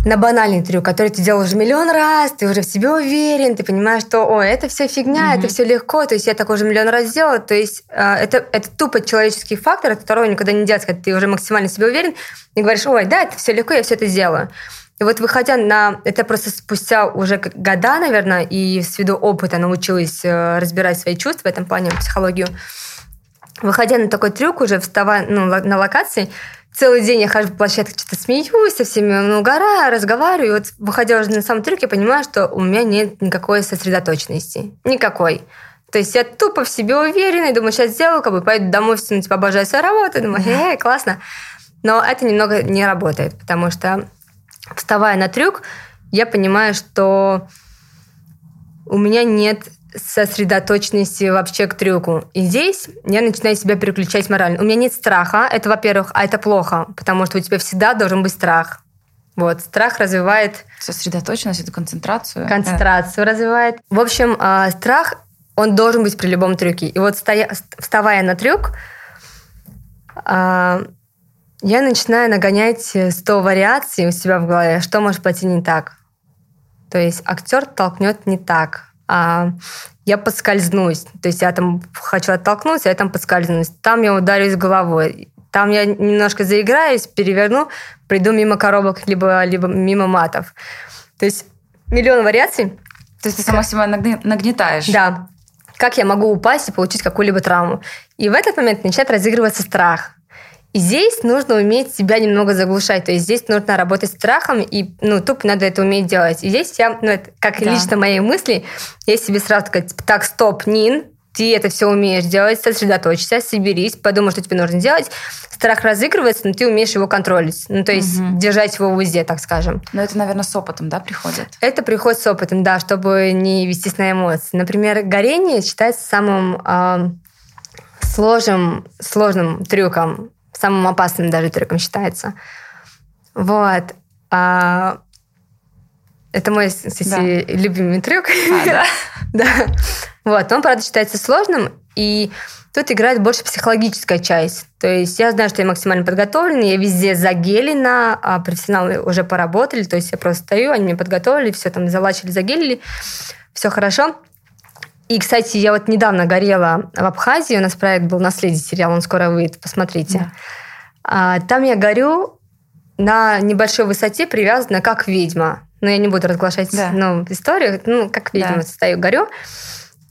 на банальный трюк, который ты делал уже миллион раз, ты уже в себе уверен, ты понимаешь, что, о, это все фигня, mm-hmm. это все легко, то есть я такой уже миллион раз сделала, то есть э, это, это тупо человеческий фактор, от которого никогда не деться, когда ты уже максимально в себе уверен, и говоришь, ой, да, это все легко, я все это сделаю. И вот выходя на... Это просто спустя уже года, наверное, и с виду опыта научилась э, разбирать свои чувства в этом плане, психологию. Выходя на такой трюк, уже вставая ну, на локации, целый день я хожу по площадке, что-то смеюсь, со всеми ну, угораю, разговариваю. И вот выходя уже на сам трюк, я понимаю, что у меня нет никакой сосредоточенности. Никакой. То есть я тупо в себе уверена и думаю, сейчас сделаю, как бы пойду домой, все, ну, типа, обожаю свою работу, думаю, эй, классно. Но это немного не работает, потому что вставая на трюк, я понимаю, что у меня нет сосредоточенности вообще к трюку. И здесь я начинаю себя переключать морально. У меня нет страха, это, во-первых, а это плохо, потому что у тебя всегда должен быть страх. Вот, страх развивает... Сосредоточенность, эту концентрацию. Концентрацию да. развивает. В общем, а, страх, он должен быть при любом трюке. И вот стоя, вставая на трюк, а, я начинаю нагонять 100 э, вариаций у себя в голове, что может пойти не так. То есть актер толкнет не так, а я подскользнусь. То есть я там хочу оттолкнуться, я там подскользнусь. Там я ударюсь головой. Там я немножко заиграюсь, переверну, приду мимо коробок, либо, либо мимо матов. То есть миллион вариаций. То есть ты сама себя нагнетаешь. Да. Как я могу упасть и получить какую-либо травму. И в этот момент начинает разыгрываться страх. И здесь нужно уметь себя немного заглушать. То есть здесь нужно работать с страхом, и ну, тупо надо это уметь делать. И здесь я, ну, это как да. лично мои мысли, я себе сразу сказать, так, стоп, Нин, ты это все умеешь делать, сосредоточься, соберись, подумай, что тебе нужно делать. Страх разыгрывается, но ты умеешь его контролить. Ну, то есть угу. держать его в узде, так скажем. Но это, наверное, с опытом, да, приходит? Это приходит с опытом, да, чтобы не вестись на эмоции. Например, горение считается самым э, сложным, сложным трюком самым опасным даже треком считается. Вот. А, это мой, кстати, да. любимый трюк. А, да? да. Вот. Он, правда, считается сложным, и тут играет больше психологическая часть. То есть я знаю, что я максимально подготовлена, я везде загелена, а профессионалы уже поработали, то есть я просто стою, они меня подготовили, все там залачили, загелили, все хорошо. И, кстати, я вот недавно горела в Абхазии, у нас проект был «Наследие» сериал, он скоро выйдет, посмотрите. Да. А, там я горю на небольшой высоте, привязана как ведьма. Но я не буду разглашать да. ну, историю, ну, как ведьма да. стою, горю.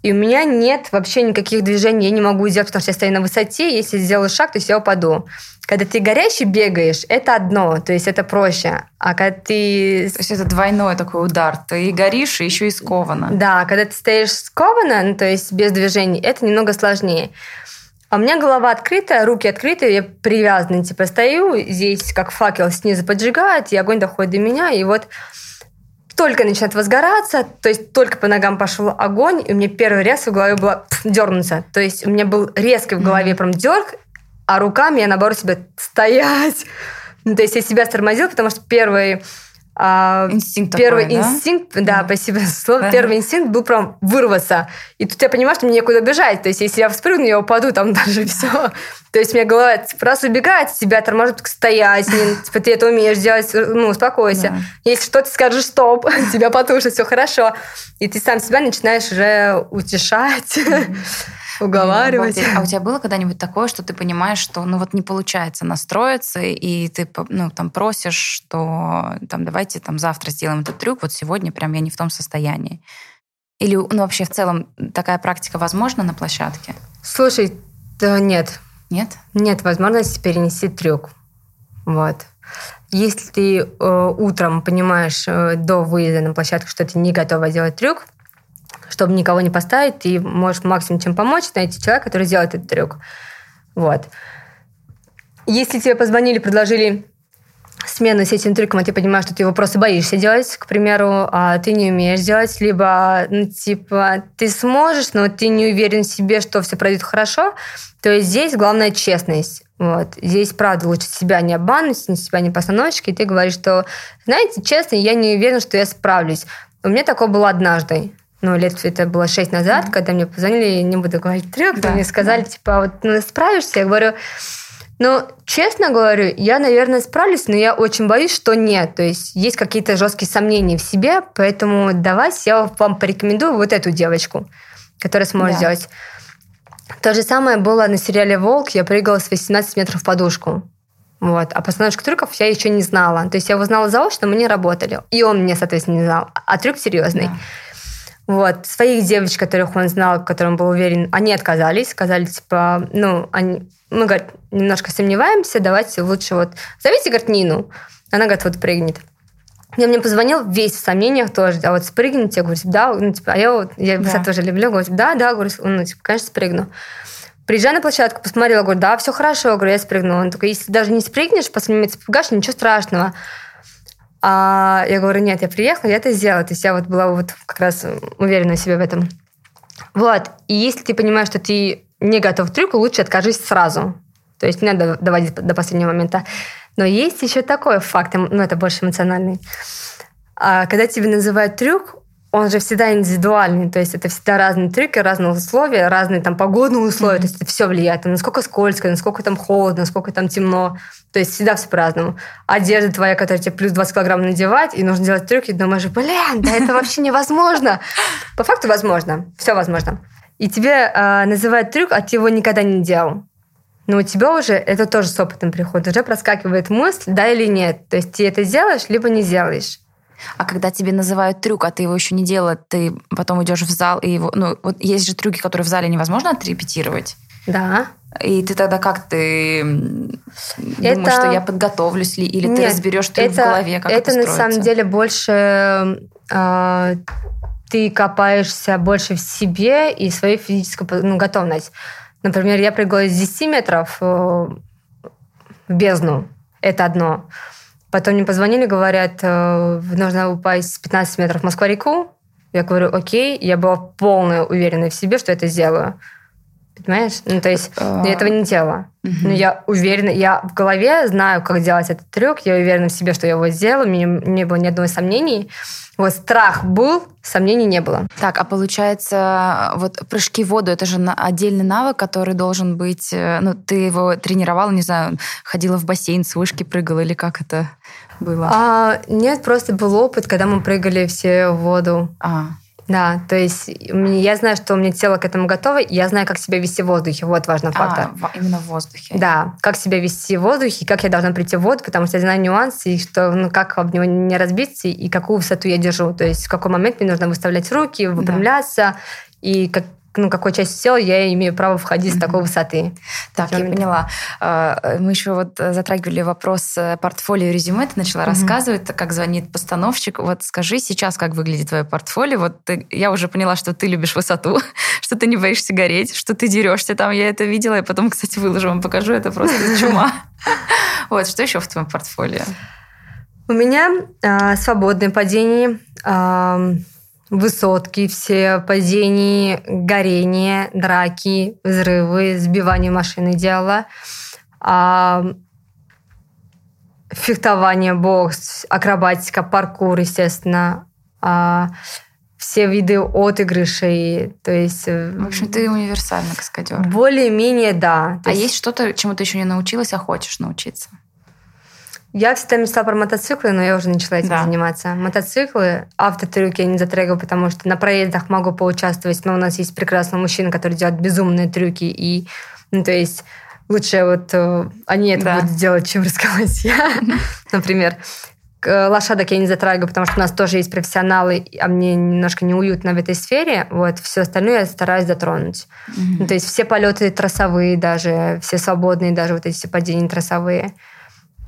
и у меня нет вообще никаких движений, я не могу сделать, потому что я стою на высоте, если сделаю шаг, то есть я упаду. Когда ты горящий бегаешь, это одно, то есть это проще. А когда ты... То есть это двойной такой удар. Ты и горишь, и еще и сковано. Да, когда ты стоишь скованно, ну, то есть без движений, это немного сложнее. А у меня голова открытая, руки открыты, я привязана, типа стою, здесь как факел снизу поджигает, и огонь доходит до меня, и вот только начинает возгораться, то есть только по ногам пошел огонь, и у меня первый раз в голове было дернуться. То есть у меня был резкий в голове прям дерг, а руками я, наоборот, себе стоять. Ну, то есть я себя стормозил, потому что первый а, инстинкт первый такой, инстинкт, да, да спасибо за слово, да. первый инстинкт был прям вырваться. И тут я понимаю, что мне некуда бежать. То есть, если я вспрыгну, я упаду, там даже все. То есть, у меня голова типа, раз убегает, тебя торможет стоять, не, типа, ты это умеешь делать, ну, успокойся. Да. Если что, ты скажешь стоп, тебя потушит, все хорошо. И ты сам себя начинаешь уже утешать. Уговаривать. А у тебя было когда-нибудь такое, что ты понимаешь, что ну вот не получается настроиться, и ты ну, там просишь, что там давайте там завтра сделаем этот трюк, вот сегодня прям я не в том состоянии. Или ну, вообще в целом такая практика возможна на площадке? Слушай, да нет. Нет? Нет возможности перенести трюк. Вот. Если ты э, утром понимаешь э, до выезда на площадку, что ты не готова делать трюк, чтобы никого не поставить, ты можешь максимум чем помочь, найти человека, который сделает этот трюк. Вот. Если тебе позвонили, предложили смену с этим трюком, а ты понимаешь, что ты его просто боишься делать, к примеру, а ты не умеешь делать, либо, ну, типа, ты сможешь, но ты не уверен в себе, что все пройдет хорошо, то есть здесь главная честность. Вот. Здесь, правда, лучше себя не обмануть, себя не постановочки, и ты говоришь, что, знаете, честно, я не уверен, что я справлюсь. У меня такое было однажды ну, лет это было шесть назад, когда мне позвонили, не буду говорить трех, да, мне сказали, да. типа, вот ну, справишься? Я говорю, ну, честно говорю, я, наверное, справлюсь, но я очень боюсь, что нет. То есть есть какие-то жесткие сомнения в себе, поэтому давайте я вам порекомендую вот эту девочку, которая сможет да. сделать. То же самое было на сериале «Волк». Я прыгала с 18 метров в подушку. Вот. А постановочку трюков я еще не знала. То есть я узнала заочно, мы не работали. И он мне, соответственно, не знал. А трюк серьезный. Да. Вот. Своих девочек, которых он знал, которым был уверен, они отказались, сказали, типа, ну, они, мы, говорит, немножко сомневаемся, давайте лучше вот... Зовите, говорит, Нину. Она, говорит, вот прыгнет. Я мне позвонил весь в сомнениях тоже, а вот спрыгните, я говорю, да, ну, типа, а я вот, я да. высоту тоже люблю, говорю, да, да, говорю, ну, типа, конечно, спрыгну. Приезжаю на площадку, посмотрела, говорю, да, все хорошо, говорю, я спрыгну. Он такой, если даже не спрыгнешь, после месяца пугашь, ничего страшного. А я говорю, нет, я приехала, я это сделала. То есть я вот была вот как раз уверена в себе в этом. Вот. И если ты понимаешь, что ты не готов к трюку, лучше откажись сразу. То есть не надо доводить до последнего момента. Но есть еще такой факт, ну это больше эмоциональный. А когда тебе называют трюк, он же всегда индивидуальный, то есть это всегда разные трюки, разные условия, разные там погодные условия, mm-hmm. то есть это все влияет, насколько скользко, насколько там холодно, насколько там темно, то есть всегда все по-разному. Одежда твоя, которая тебе плюс 20 килограмм надевать, и нужно делать трюки, думаешь, блин, да это вообще невозможно. По факту возможно, все возможно. И тебе э, называют трюк, а ты его никогда не делал. Но у тебя уже это тоже с опытом приходит, уже проскакивает мысль, да или нет. То есть ты это делаешь, либо не делаешь. А когда тебе называют трюк, а ты его еще не делал, ты потом идешь в зал и его... Ну, вот есть же трюки, которые в зале невозможно отрепетировать. Да. И ты тогда как ты это... думаешь, что я подготовлюсь ли, или Нет, ты разберешь трюк это, в голове, как это, это на самом деле больше э, ты копаешься больше в себе и своей физической ну, готовность. Например, я прыгала с 10 метров э, в бездну. Это одно. Потом мне позвонили, говорят, э, нужно упасть с 15 метров в Москва-реку. Я говорю, окей. Я была полная уверена в себе, что это сделаю. Понимаешь? Ну, то есть я этого не делала. Но я уверена, я в голове знаю, как делать этот трюк. Я уверена в себе, что я его сделала. У меня не было ни одного сомнений. Вот страх был, сомнений не было. Так, а получается, вот прыжки в воду, это же отдельный навык, который должен быть... Э, ну, ты его тренировала, не знаю, ходила в бассейн, с вышки прыгала или как это было? А, нет, просто был опыт, когда мы прыгали все в воду. А. Да, то есть я знаю, что у меня тело к этому готово, я знаю, как себя вести в воздухе. Вот важный фактор. А, именно в воздухе. Да, как себя вести в воздухе, как я должна прийти в воду, потому что я знаю нюансы, и что, ну, как об него не разбиться, и какую высоту я держу. То есть в какой момент мне нужно выставлять руки, выпрямляться, и как, ну, какой часть тела я имею право входить mm-hmm. с такой высоты. Так, я поняла. А, мы еще вот затрагивали вопрос э, портфолио резюме. Ты начала mm-hmm. рассказывать, как звонит постановщик. Вот скажи сейчас, как выглядит твое портфолио. Вот ты, я уже поняла, что ты любишь высоту, что ты не боишься гореть, что ты дерешься там. Я это видела, и потом, кстати, выложу вам, покажу. Это просто чума. Вот, что еще в твоем портфолио? У меня э, свободное падение, э, высотки, все падения, горения, драки, взрывы, сбивание машины делала. А, фехтование, бокс, акробатика, паркур, естественно. А, все виды отыгрышей, то есть... Э, В общем, ты универсальный каскадер. Более-менее, да. То а есть, есть что-то, чему ты еще не научилась, а хочешь научиться? Я всегда мечтала про мотоциклы, но я уже начала этим да. заниматься. Мотоциклы, автотрюки я не затрагиваю, потому что на проездах могу поучаствовать, но у нас есть прекрасный мужчина, который делает безумные трюки, и, ну, то есть лучше вот э, они это да. будут делать, чем рисковать я, например. Лошадок я не затрагиваю, потому что у нас тоже есть профессионалы, а мне немножко неуютно в этой сфере. Вот все остальное я стараюсь затронуть. Mm-hmm. Ну, то есть все полеты трассовые даже, все свободные даже вот эти все падения трассовые.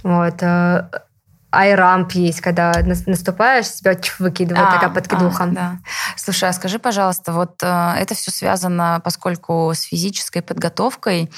Вот. Э, айрамп есть, когда наступаешь, тебя выкидывает а, такая подкидуха. А, да. Слушай, а скажи, пожалуйста, вот э, это все связано, поскольку с физической подготовкой,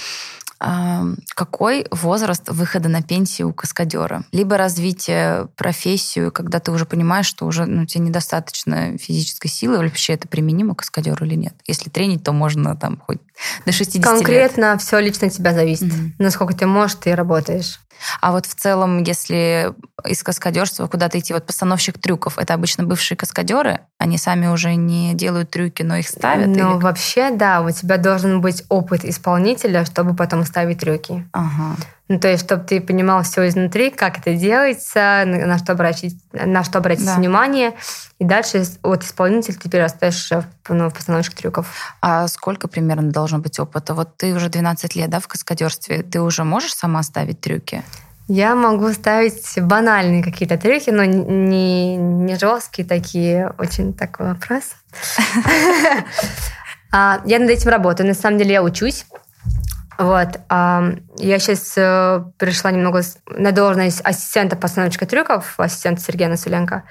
какой возраст выхода на пенсию у каскадера? Либо развитие профессию, когда ты уже понимаешь, что уже ну, тебе недостаточно физической силы, вообще это применимо каскадеру или нет? Если тренить, то можно там хоть до 60 Конкретно лет. все лично от тебя зависит. Mm-hmm. Насколько ты можешь, ты работаешь. А вот в целом, если из каскадерства куда-то идти, вот постановщик трюков, это обычно бывшие каскадеры, они сами уже не делают трюки, но их ставят? Ну, или... вообще, да, у тебя должен быть опыт исполнителя, чтобы потом ставить трюки. Ага. Ну, то есть, чтобы ты понимал все изнутри, как это делается, на что обратить, на что обратить да. внимание. И дальше от исполнителя ты перерастаешь ну, в постановщик трюков. А сколько примерно должно быть опыта? Вот ты уже 12 лет да, в каскадерстве. Ты уже можешь сама ставить трюки? Я могу ставить банальные какие-то трюки, но не, не жесткие такие. Очень такой вопрос. А, я над этим работаю. На самом деле я учусь. Вот. Я сейчас э, пришла немного на должность ассистента постановщика трюков, ассистента Сергея Насуленко.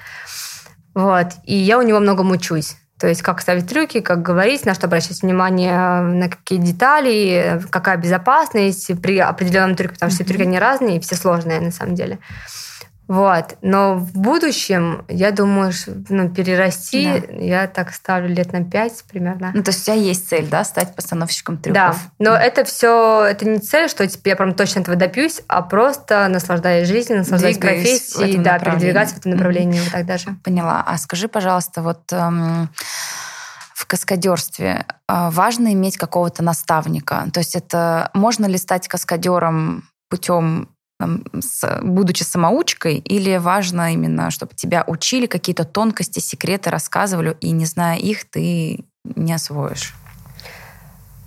Вот. И я у него много учусь. То есть как ставить трюки, как говорить, на что обращать внимание, на какие детали, какая безопасность при определенном трюке, потому что все трюки они разные и все сложные на самом деле. Вот. Но в будущем, я думаю, ну, перерасти, да. я так ставлю лет на пять примерно. Ну, то есть у тебя есть цель, да, стать постановщиком трюков? Да, но mm. это все, это не цель, что теперь я прям точно этого добьюсь, а просто наслаждаясь жизнью, наслаждаясь Двигаюсь профессией, да, передвигаться в этом направлении, mm. вот так даже. Поняла. А скажи, пожалуйста, вот эм, в каскадерстве э, важно иметь какого-то наставника? То есть это можно ли стать каскадером путем с, будучи самоучкой, или важно именно, чтобы тебя учили какие-то тонкости, секреты рассказывали, и не зная их, ты не освоишь?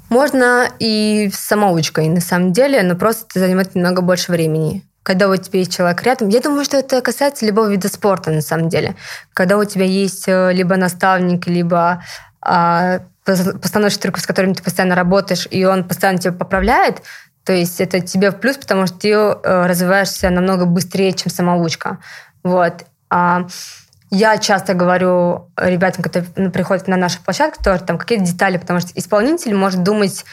Можно и самоучкой, на самом деле, но просто это занимает немного больше времени. Когда у тебя есть человек рядом, я думаю, что это касается любого вида спорта, на самом деле. Когда у тебя есть э, либо наставник, либо а, постановщик трюков, с которым ты постоянно работаешь, и он постоянно тебя поправляет, то есть это тебе в плюс, потому что ты э, развиваешься намного быстрее, чем самоучка. Вот. А я часто говорю ребятам, которые ну, приходят на нашу площадку, тоже там какие-то детали, потому что исполнитель может думать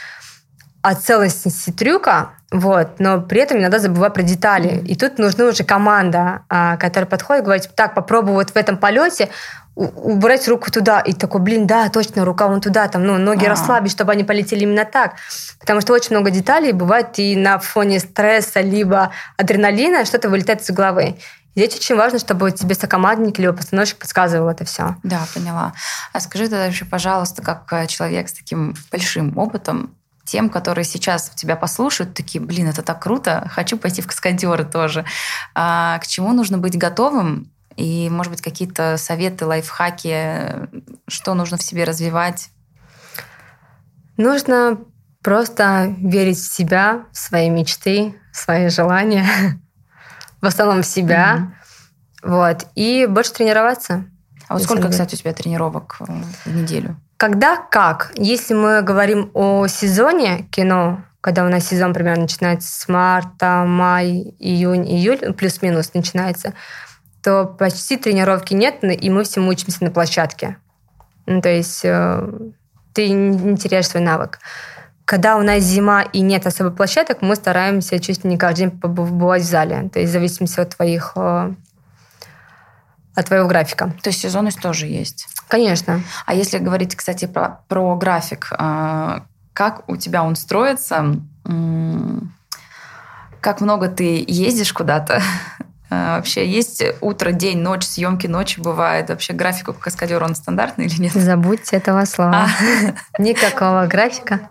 о целостности трюка, вот, но при этом иногда забывать про детали. И тут нужна уже команда, а, которая подходит и говорит, так, попробуй вот в этом полете убрать руку туда. И такой, блин, да, точно, рука вон туда, там, ну, ноги А-а-а. расслабить, чтобы они полетели именно так. Потому что очень много деталей бывает и на фоне стресса, либо адреналина что-то вылетает из головы. Здесь очень важно, чтобы тебе сокомандник либо постановщик подсказывал это все. Да, поняла. А скажи тогда еще, пожалуйста, как э, человек с таким большим опытом, тем, которые сейчас тебя послушают, такие, блин, это так круто, хочу пойти в каскадеры тоже. А к чему нужно быть готовым и, может быть, какие-то советы, лайфхаки, что нужно в себе развивать? Нужно просто верить в себя, в свои мечты, в свои желания, в основном в себя, mm-hmm. вот, и больше тренироваться. А вот сколько, кстати, у тебя тренировок в неделю? Когда как? Если мы говорим о сезоне кино, когда у нас сезон примерно начинается с марта, май, июнь, июль, плюс-минус начинается, то почти тренировки нет, и мы все учимся на площадке. Ну, то есть э, ты не теряешь свой навык. Когда у нас зима и нет особо площадок, мы стараемся чуть ли не каждый день побывать в зале. То есть в зависимости от твоих э, от твоего графика. То есть сезонность тоже есть? Конечно. А если говорить, кстати, про, про график, э, как у тебя он строится? Как много ты ездишь куда-то? Э, вообще есть утро, день, ночь, съемки ночи бывает. Вообще график у каскадера он стандартный или нет? Забудьте этого слова. А. Никакого графика.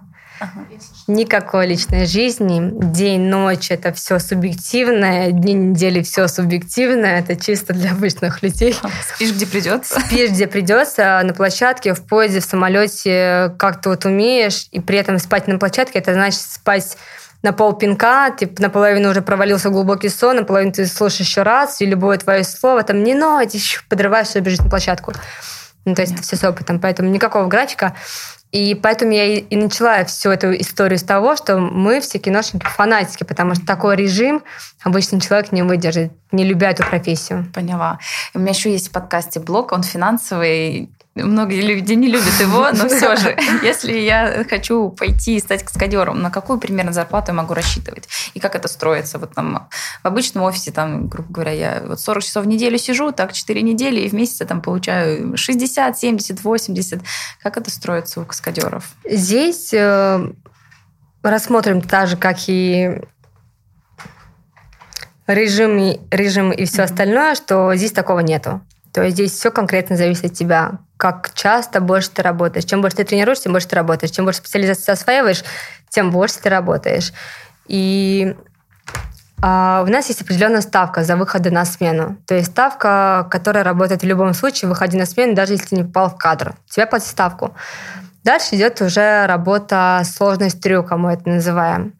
Никакой личной жизни. День, ночь – это все субъективное. Дни недели – все субъективное. Это чисто для обычных людей. Спишь, где придется? Спишь, где придется. На площадке, в поезде, в самолете, как ты вот умеешь. И при этом спать на площадке – это значит спать на пол пинка, ты наполовину уже провалился глубокий сон, наполовину ты слушаешь еще раз, и любое твое слово, там, не ночь, подрываешь, чтобы бежать на площадку. Ну, то есть это все с опытом. Поэтому никакого графика. И поэтому я и начала всю эту историю с того, что мы все киношники фанатики, потому что такой режим обычный человек не выдержит, не любя эту профессию. Поняла. У меня еще есть в подкасте блог, он финансовый. Многие люди не любят его, но все же, если я хочу пойти и стать каскадером, на какую примерно зарплату я могу рассчитывать? И как это строится? Вот там в обычном офисе, там, грубо говоря, я вот 40 часов в неделю сижу, так 4 недели, и в месяц я там получаю 60, 70, 80. Как это строится у каскадеров? Здесь э, рассмотрим так же, как и режим, режим и все остальное, что здесь такого нету. То есть здесь все конкретно зависит от тебя. Как часто больше ты работаешь. Чем больше ты тренируешься, тем больше ты работаешь. Чем больше специализации осваиваешь, тем больше ты работаешь. И а, у нас есть определенная ставка за выходы на смену. То есть ставка, которая работает в любом случае, выходи на смену, даже если не попал в кадр. Тебя платят ставку. Дальше идет уже работа сложность трюка, мы это называем.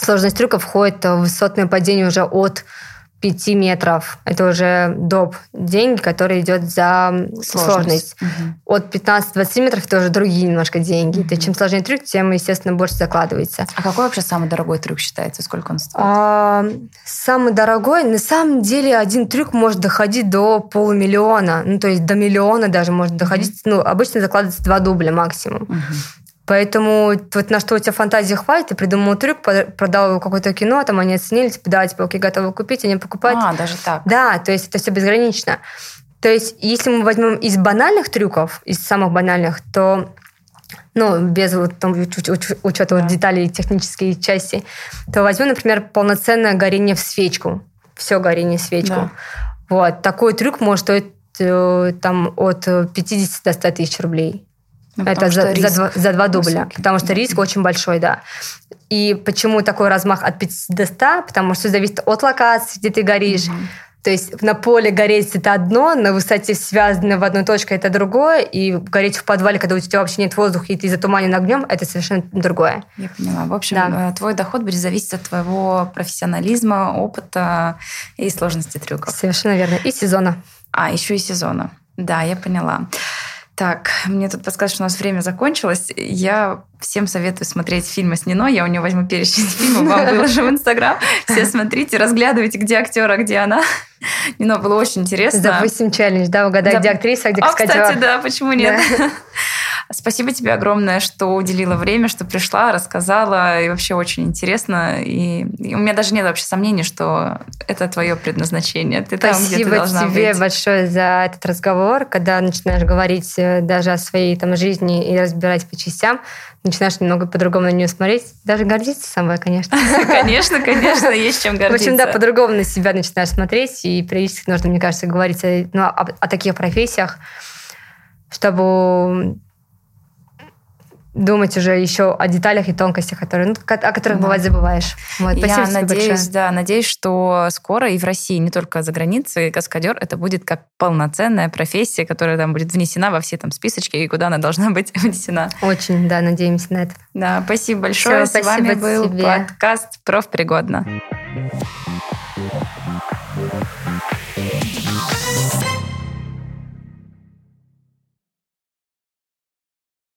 Сложность трюка входит в высотное падение уже от 5 метров. Это уже доп. деньги, которые идет за сложность. сложность. Угу. От 15-20 метров это уже другие немножко деньги. Угу. То чем сложнее трюк, тем, естественно, больше закладывается. А какой вообще самый дорогой трюк считается? Сколько он стоит? А, самый дорогой? На самом деле один трюк может доходить до полумиллиона. Ну, то есть до миллиона даже может доходить. Угу. Ну, обычно закладывается два дубля максимум. Угу. Поэтому вот на что у тебя фантазии хватит, ты придумал трюк, продал его какое-то кино, там они оценили, типа, да, типа, окей, готовы купить, они покупают. А, даже так. Да, то есть это все безгранично. То есть если мы возьмем из банальных трюков, из самых банальных, то ну, без вот, там, учета да. вот, деталей технической части, то возьмем, например, полноценное горение в свечку. Все горение в свечку. Да. Вот. Такой трюк может стоить э, там, от 50 до 100 тысяч рублей. Ну, это за, за, два, за два дубля, высокий. потому что риск очень большой, да. И почему такой размах от 50 до 100? Потому что зависит от локации, где ты горишь. Угу. То есть на поле гореть это одно, на высоте связано в одной точке это другое, и гореть в подвале, когда у тебя вообще нет воздуха, и ты затуманен огнем, это совершенно другое. Я поняла. В общем, да. Э, твой доход будет зависеть от твоего профессионализма, опыта и сложности трюков. Совершенно верно. И сезона. А, еще и сезона. Да, я поняла. Так, мне тут подсказывают, что у нас время закончилось. Я всем советую смотреть фильмы с Нино. Я у нее возьму перечень фильмов, вам выложу в Инстаграм. Все смотрите, разглядывайте, где актер, а где она. Нино, было очень интересно. Допустим, челлендж, да, угадать, да. где актриса, где А, кстати, да, почему нет? Да. Спасибо тебе огромное, что уделила время, что пришла, рассказала. И вообще очень интересно. И, и у меня даже нет вообще сомнений, что это твое предназначение. Ты Спасибо там, где ты должна тебе быть. большое за этот разговор. Когда начинаешь говорить э, даже о своей там, жизни и разбирать по частям, начинаешь немного по-другому на нее смотреть. Даже гордиться собой, конечно. Конечно, конечно, есть чем гордиться. В общем, да, по-другому на себя начинаешь смотреть. И периодически нужно, мне кажется, говорить ну, о, о таких профессиях, чтобы думать уже еще о деталях и тонкостях, которые, ну, о которых да. бывает забываешь. Вот, Я надеюсь, большое. да, надеюсь, что скоро и в России, не только за границей, каскадер это будет как полноценная профессия, которая там будет внесена во все там списочки и куда она должна быть внесена. Очень, да, надеемся на это. Да, спасибо большое. Все, С вами был тебе. подкаст «Профпригодно».